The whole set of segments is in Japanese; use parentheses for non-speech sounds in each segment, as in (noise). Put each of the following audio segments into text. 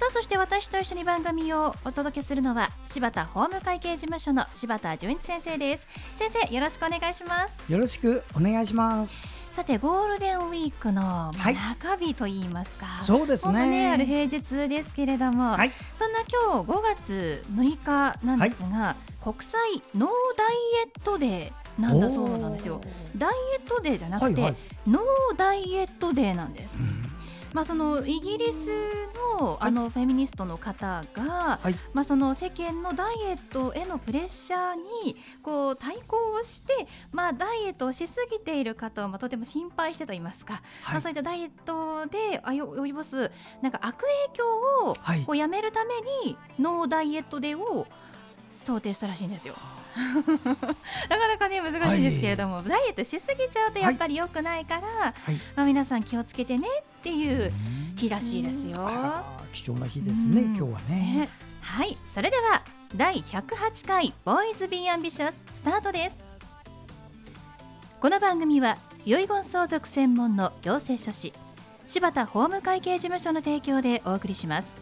さあそして私と一緒に番組をお届けするのは柴田法務会計事務所の柴田純一先生です。先生よろしくお願いします。よろしくお願いします。さてゴールデンウィークのはい。中日といいますか、そうです本当ねあるね平日ですけれども、はい。そんな今日5月6日なんですが、国際ノーダイエットデーなんだそうなんですよ。ダイエットデーじゃなくて、はいはい。 No Diet Day なんです、まあそのイギリスのあのフェミニストの方が、はい。まあ、その世間のダイエットへのプレッシャーにこう対抗をして、まあ、ダイエットをしすぎている方を、まあ、とても心配してと言いますか、はい。まあ、そういったダイエットであよ及ぼすなんか悪影響をはい。こうやめるために No Diet Day を想定したらしいんですよ。(laughs) なかなかね難しいですけれども、ダイエットしすぎちゃうとやっぱり良くないから、はい。まあ、皆さん気をつけてねっていう日らしいですよ。貴重な日ですねうん。今日はね。ね。はいそれでは第108回ボーイズビーアンビシャススタートです。この番組は遺言相続専門の行政書士柴田法務会計事務所の提供でお送りします。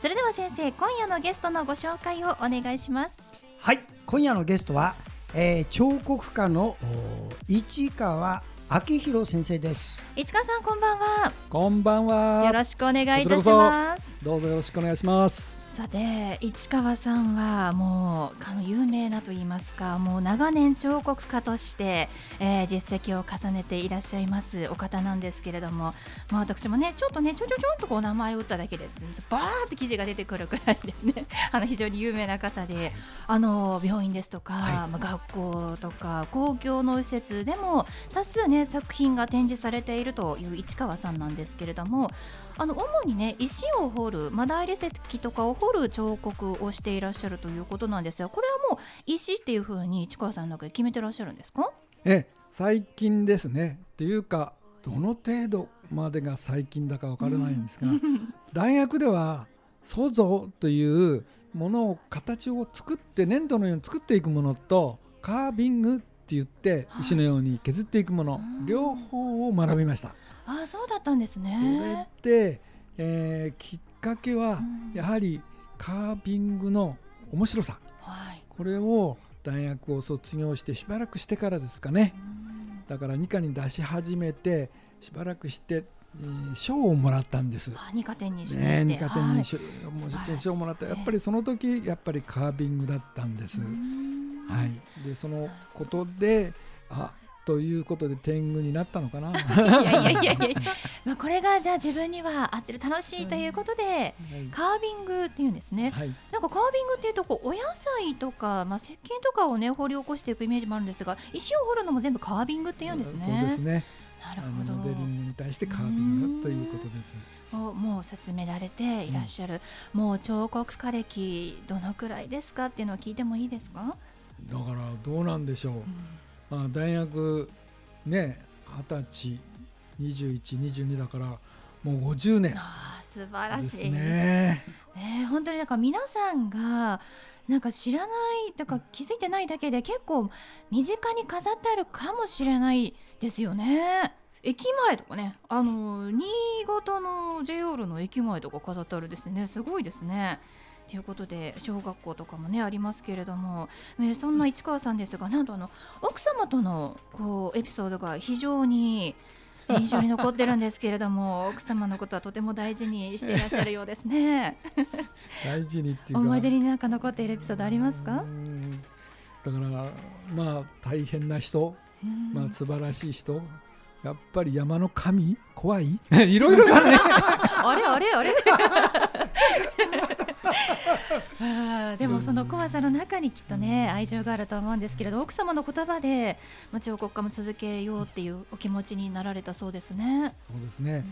それでは先生今夜のゲストのご紹介をお願いします。はい今夜のゲストは、えー、彫刻家のお市川明宏先生です市川さんこんばんはこんばんは。よろしくお願いいたしますどうぞよろしくお願いします。さて市川さんはもうあの有名なと言いますかもう長年彫刻家として、えー実績を重ねていらっしゃいますお方なんですけれども、まあ、私もねちょっとねちょちょちょんとこう名前を打っただけでバーって記事が出てくるくらいですね。(laughs) あの非常に有名な方であの病院ですとか、はい。まあ、学校とか公共の施設でも多数ね作品が展示されているという市川さんなんですけれどもあの主にね石を彫る、まあ、大理石とかを彫る彫刻をしていらっしゃるということなんですがこれはもう石っていうふうに市川さんの中で決めてらっしゃるんですか？え、最近ですね。というかどの程度までが最近だかわからないんですが、(laughs) 大学では塑像というものを形を作って粘土のように作っていくものとカービングって言ってはい。石のように削っていくもの、うん。両方を学びました。ああそうだったんですそれね。で、えーきっかけはうん。やはりカービングの面白さ。はい。これを大学を卒業してしばらくしてからですかね。だから二課に出し始めてしばらくして、えー賞をもらったんです。あ二課展にして、二課展はい。に賞,、もう素晴らしい。賞をもらった。やっぱりその時やっぱりカービングだったんです。うんはい、でそのことであということで天狗になったのかな。いやいやいやいやいや、まあこれがじゃあ自分には合ってる楽しいということで、カービングっていうんですね。はい、なんかカービングっていうとこうお野菜とかまあ石鹸とかをね掘り起こしていくイメージもあるんですが、石を掘るのも全部カービングって言うんですね。そうですね。なるほど。モデリングに対してカービングということです。をもう進められていらっしゃる、もう彫刻家歴どのくらいですか？っていうのは聞いてもいいですか？だからどうなんでしょう。まあ、大学ね二十歳2122だからもう50年ああ素晴らですしい。ね。ね本当になんか皆さんがなんか知らないとか気づいてないだけで結構身近に飾ってあるかもしれないですよね。駅前とかねあの新潟の JR の駅前とか飾ってあるですねすごいですね。ということで小学校とかもねありますけれども、えーそんな市川さんですがなんとあの奥様とのこうエピソードが非常に印象に残ってるんですけれども (laughs) 奥様のことはとても大事にしていらっしゃるようですね。(laughs) 大事にっていうか。思い出になんか残っているエピソードありますか？う？ん。だからまあ大変な人、うん。まあ素晴らしい人。やっぱり山の神？怖い？(laughs) いろいろだね。あれあれあれ？(laughs) でもその怖さの中にきっとね愛情があると思うんですけれど奥様の言葉で、まあ、彫刻家も続けようっていうお気持ちになられたそうですね。そうですね。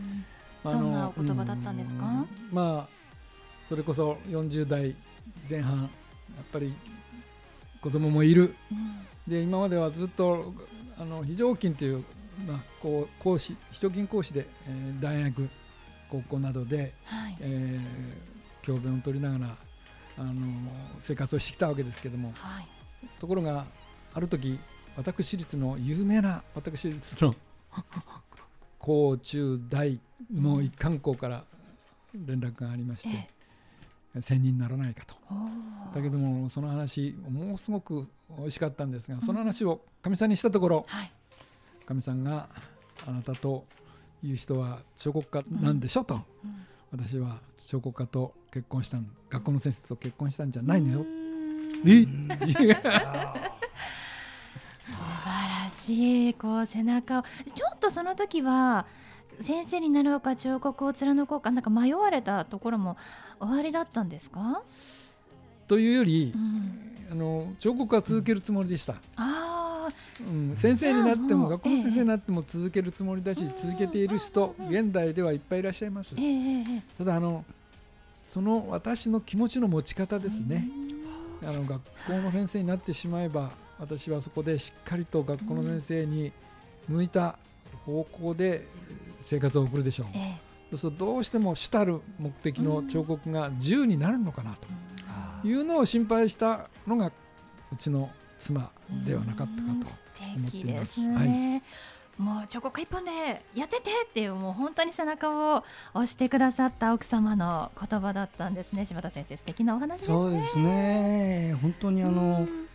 どんなお言葉だったんですか、うん。まあそれこそ40代前半やっぱり子供もいる。うん。で今まではずっとあの非常勤という、まあ、こう講師非常勤講師で、えー大学高校などで、はい。えー教鞭を取りながらあの生活をしてきたわけですけどもはい。ところがある時私立の有名な私立の (laughs) 高中大の一貫校から連絡がありまして、え専任にならないかと。だけどもその話ものすごく美味しかったんですがその話をかみさんにしたところはい。かみさんがあなたという人は彫刻家なんでしょと、うん私は彫刻家と結婚したん学校の先生と結婚したんじゃないのよ。う。ん。え素晴らしいこう背中を。ちょっとその時は先生になろうか彫刻を貫こうかなんか迷われたところも終わりだったんですか、というよりうん、あの彫刻は続けるつもりでした、あうん、先生になっても学校の先生になっても続けるつもりだしええ。続けている人現代ではいっぱいいらっしゃいます。ただあのその私の気持ちの持ち方ですね、あの学校の先生になってしまえば私はそこでしっかりと学校の先生に向いた方向で生活を送るでしょう。ええ。そうするとどうしても主たる目的の彫刻が自由になるのかなというのを心配したのがうちの妻ではなかったかとうん素敵です思ってい。ね、もう彫刻家一本でやっててっていうもう本当に背中を押してくださった奥様の言葉だったんですね。柴田先生素敵なお話ですね。そうですね。本当にあの、うん。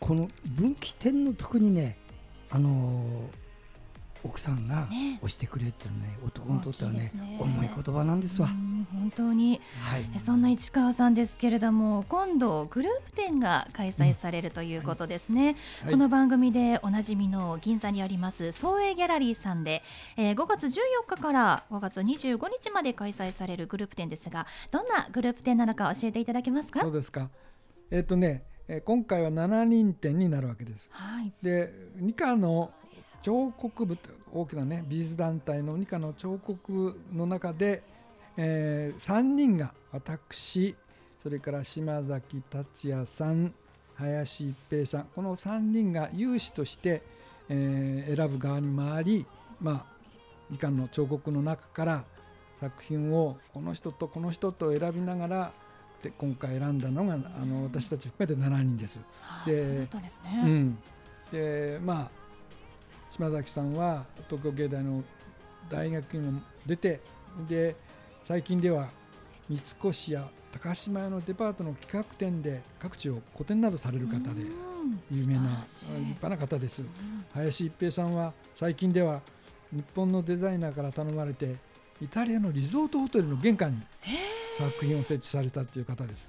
この分岐点の時にねあの奥さんがね。押してくれっていうのね男にとってはねね。重い言葉なんですわ、うん本当に。はい。えそんな市川さんですけれども今度グループ展が開催されるということですね、はい。この番組でおなじみの銀座にあります創営ギャラリーさんで、えー5月14日から5月25日まで開催されるグループ展ですがどんなグループ展なのか教えていただけますか？そうですか。えっ、とねえー今回は7人展になるわけです。はい。で二課の彫刻部大きなね美術団体の二課の彫刻の中で、え3人が私それから島崎達也さん林一平さんこの3人が有志として、えー選ぶ側に回りまあ二課の彫刻の中から作品をこの人とこの人と選びながらで今回選んだのがあの私たち含めて7人です。であーそうだったんですね、うん、でまあ島崎さんは東京芸大の大学にも出てで最近では三越や高島屋のデパートの企画展で各地を個展などされる方でうん。有名な立派な方です。うん。林一平さんは最近では日本のデザイナーから頼まれてイタリアのリゾートホテルの玄関に作品を設置されたという方です。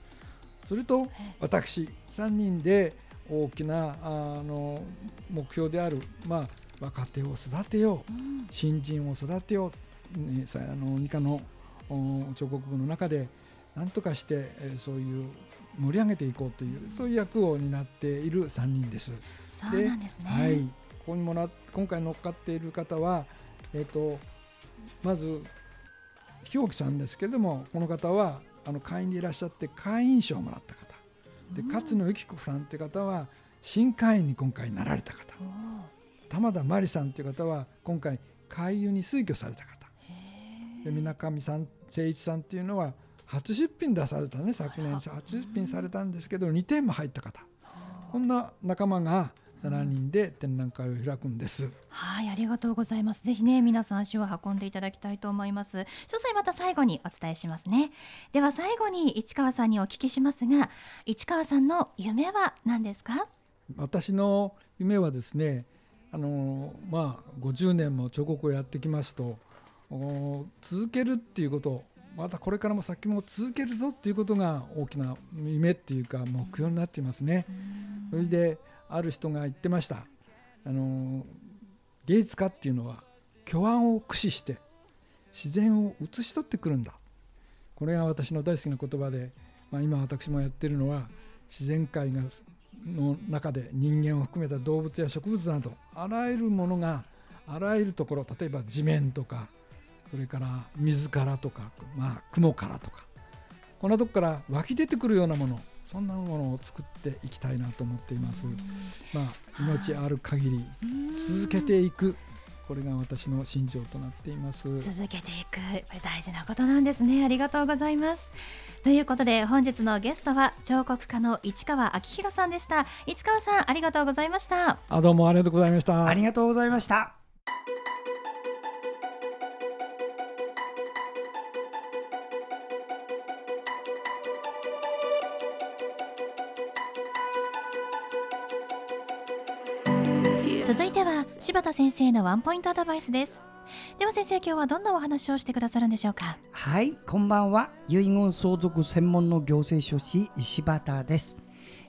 それと私3人で大きなあの目標である、まあ、若手を育てよううん新人を育てよう、ね、さあの二課のお彫刻部の中で何とかして、えーそういう盛り上げていこうというそういう役を担っている3人です。そうなんですね。はい、ここにもら今回乗っかっている方は、えー、とまず日置さんですけれどもこの方はあの会員でいらっしゃって会員賞をもらった方。で勝野由紀子さんという方は新会員に今回なられた方玉田真理さんという方は今回会員に推挙された方で水上さん誠一さんっていうのは初出品出されたね昨年初出品されたんですけど2点も入った方こんな仲間が7人で展覧会を開くんです。はい、ありがとうございます。ぜひね、皆さん足を運んでいただきたいと思います。詳細また最後にお伝えしますね。では最後に市川さんにお聞きしますが、市川さんの夢は何ですか？私の夢はですねあのまあ50年も彫刻をやってきますと続けるっていうことまたこれからも先も続けるぞっていうことが大きな夢っていうか目標になっていますね。それである人が言ってましたあの芸術家っていうのは巨案を駆使して自然を写し取ってくるんだこれが私の大好きな言葉で、まあ、今私もやってるのは自然界がの中で人間を含めた動物や植物などあらゆるものがあらゆるところ例えば地面とかそれから水からとか、まあ、雲からとかこんなとこから湧き出てくるようなものそんなものを作っていきたいなと思っています。まあ、命ある限り続けていくこれが私の信条となっています。続けていく。やっぱり大事なことなんですね。ありがとうございます。ということで本日のゲストは彫刻家の市川明弘さんでした。市川さんありがとうございました。あどうもありがとうございました。ありがとうございました続いては柴田先生のワンポイントアドバイスです。では先生今日はどんなお話をしてくださるんでしょうか？はいこんばんは。遺言相続専門の行政書士柴田です、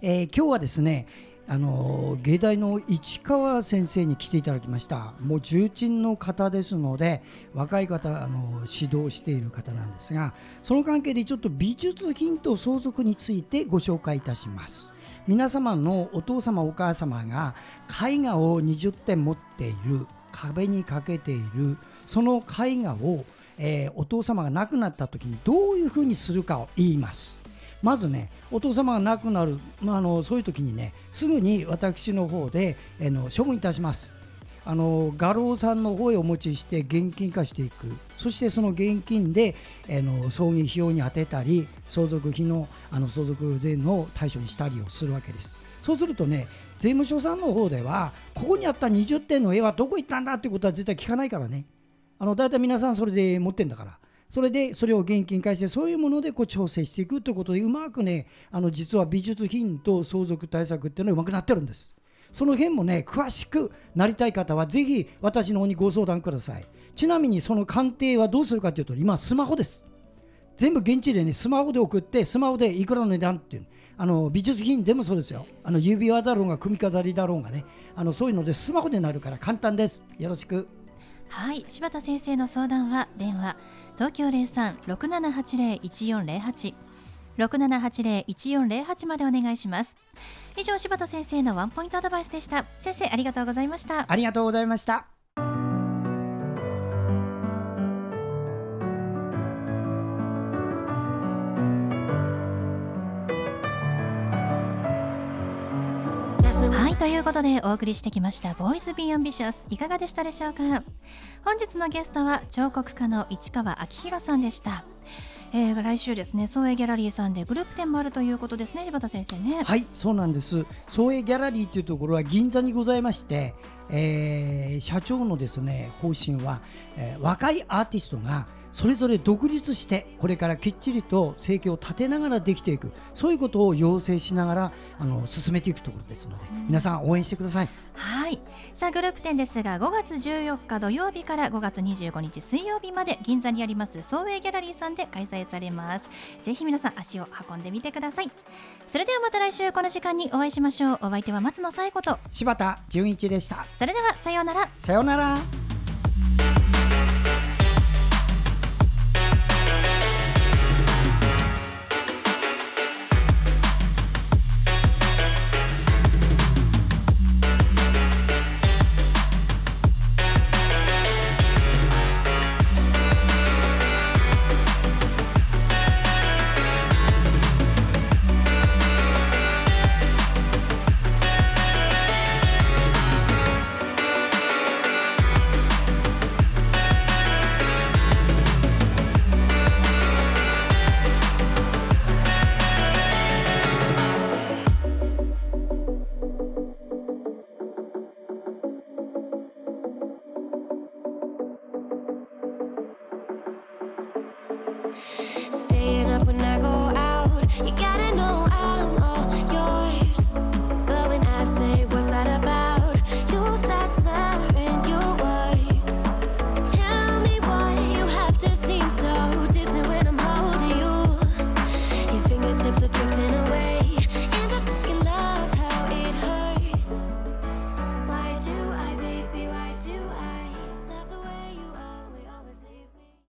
えー、今日はですねあの芸大の市川先生に来ていただきました。もう重鎮の方ですので若い方あの指導している方なんですがその関係でちょっと美術品と相続についてご紹介いたします。皆様のお父様お母様が絵画を20点持っている壁にかけているその絵画を、えー、お父様が亡くなった時にどういうふうにするかを言います。まずねお父様が亡くなる、まあ、あのそういう時にねすぐに私の方で、えー、の処分いたします。あの画廊さんの方へお持ちして現金化していく。そしてその現金であの葬儀費用に充てたり相続費のあの相続税の対象にしたりをするわけです。そうするとね税務署さんの方ではここにあった20点の絵はどこ行ったんだってことは絶対聞かないからね。あの大体皆さんそれで持ってんだから。それでそれを現金化してそういうものでこう調整していくということでうまくねあの実は美術品と相続対策っていうのはうまくなってるんです。その辺もね詳しくなりたい方はぜひ私の方にご相談ください。ちなみにその鑑定はどうするかというと今スマホです。全部現地でねスマホで送ってスマホでいくらの値段っていうあの美術品全部そうですよ。あの指輪だろうが組み飾りだろうがね。あのそういうのでスマホでなるから簡単です。よろしく。はい。柴田先生の相談は電話東京零三六七八零一四零八までお願いします。以上柴田先生のワンポイントアドバイスでした。先生ありがとうございました。ありがとうございました。はいということでお送りしてきました「ボーイズ・ビー・アンビシャス」いかがでしたでしょうか？本日のゲストは彫刻家の市川明宏さんでしたえー、来週ですね総営ギャラリーさんでグループ展もあるということですね柴田先生ね。はいそうなんです。総営ギャラリーというところは銀座にございましてえー、社長のですね方針は、えー、若いアーティストがそれぞれ独立してこれからきっちりと生計を立てながらできていく。そういうことを要請しながらあの進めていくところですので、うん、皆さん応援してください。はい。さあグループ展ですが5月14日土曜日から5月25日水曜日まで銀座にあります総営ギャラリーさんで開催されます。ぜひ皆さん足を運んでみてください。それではまた来週この時間にお会いしましょう。お相手は松野紗友子と柴田純一でした。それではさようなら。さようなら staying